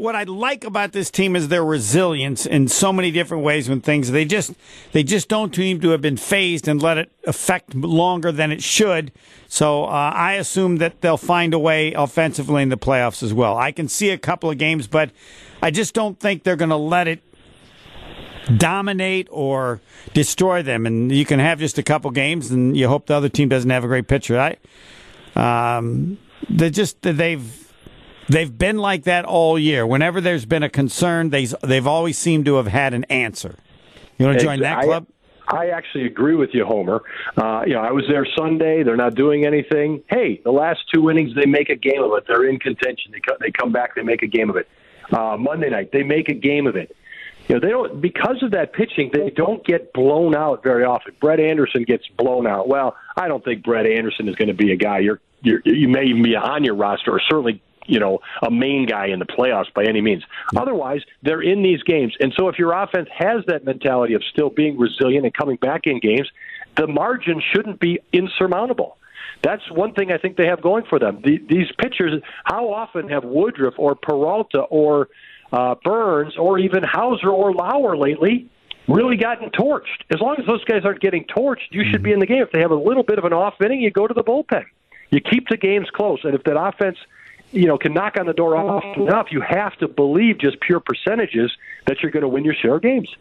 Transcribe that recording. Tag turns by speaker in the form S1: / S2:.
S1: what I like about this team is their resilience in so many different ways when things they just they just don't seem to have been fazed and let it affect longer than it should. So uh, I assume that they'll find a way offensively in the playoffs as well. I can see a couple of games, but I just don't think they're going to let it dominate or destroy them. And you can have just a couple games, and you hope the other team doesn't have a great pitcher. I, um, they just they've they've been like that all year. Whenever there's been a concern, they they've always seemed to have had an answer. You want to join that club?
S2: I, actually agree with you, Homer. Uh, you know, I was there Sunday. They're not doing anything. Hey, the last two innings, they make a game of it. They're in contention. They co- they come back. They make a game of it. Uh, Monday night, they make a game of it. You know, they don't because of that pitching. They don't get blown out very often. Brett Anderson gets blown out. Well, I don't think Brett Anderson is going to be a guy you're, you're you may even be on your roster, or certainly you know a main guy in the playoffs by any means. Otherwise, they're in these games, and so if your offense has that mentality of still being resilient and coming back in games, the margin shouldn't be insurmountable. That's one thing I think they have going for them. The, these pitchers, how often have Woodruff or Peralta or uh, Burnes or even Houser or Lauer lately really gotten torched. As long as those guys aren't getting torched, you should be in the game. If they have a little bit of an off inning, you go to the bullpen. You keep the games close, and if that offense, you know, can knock on the door often mm-hmm. enough, you have to believe just pure percentages that you're going to win your share of games.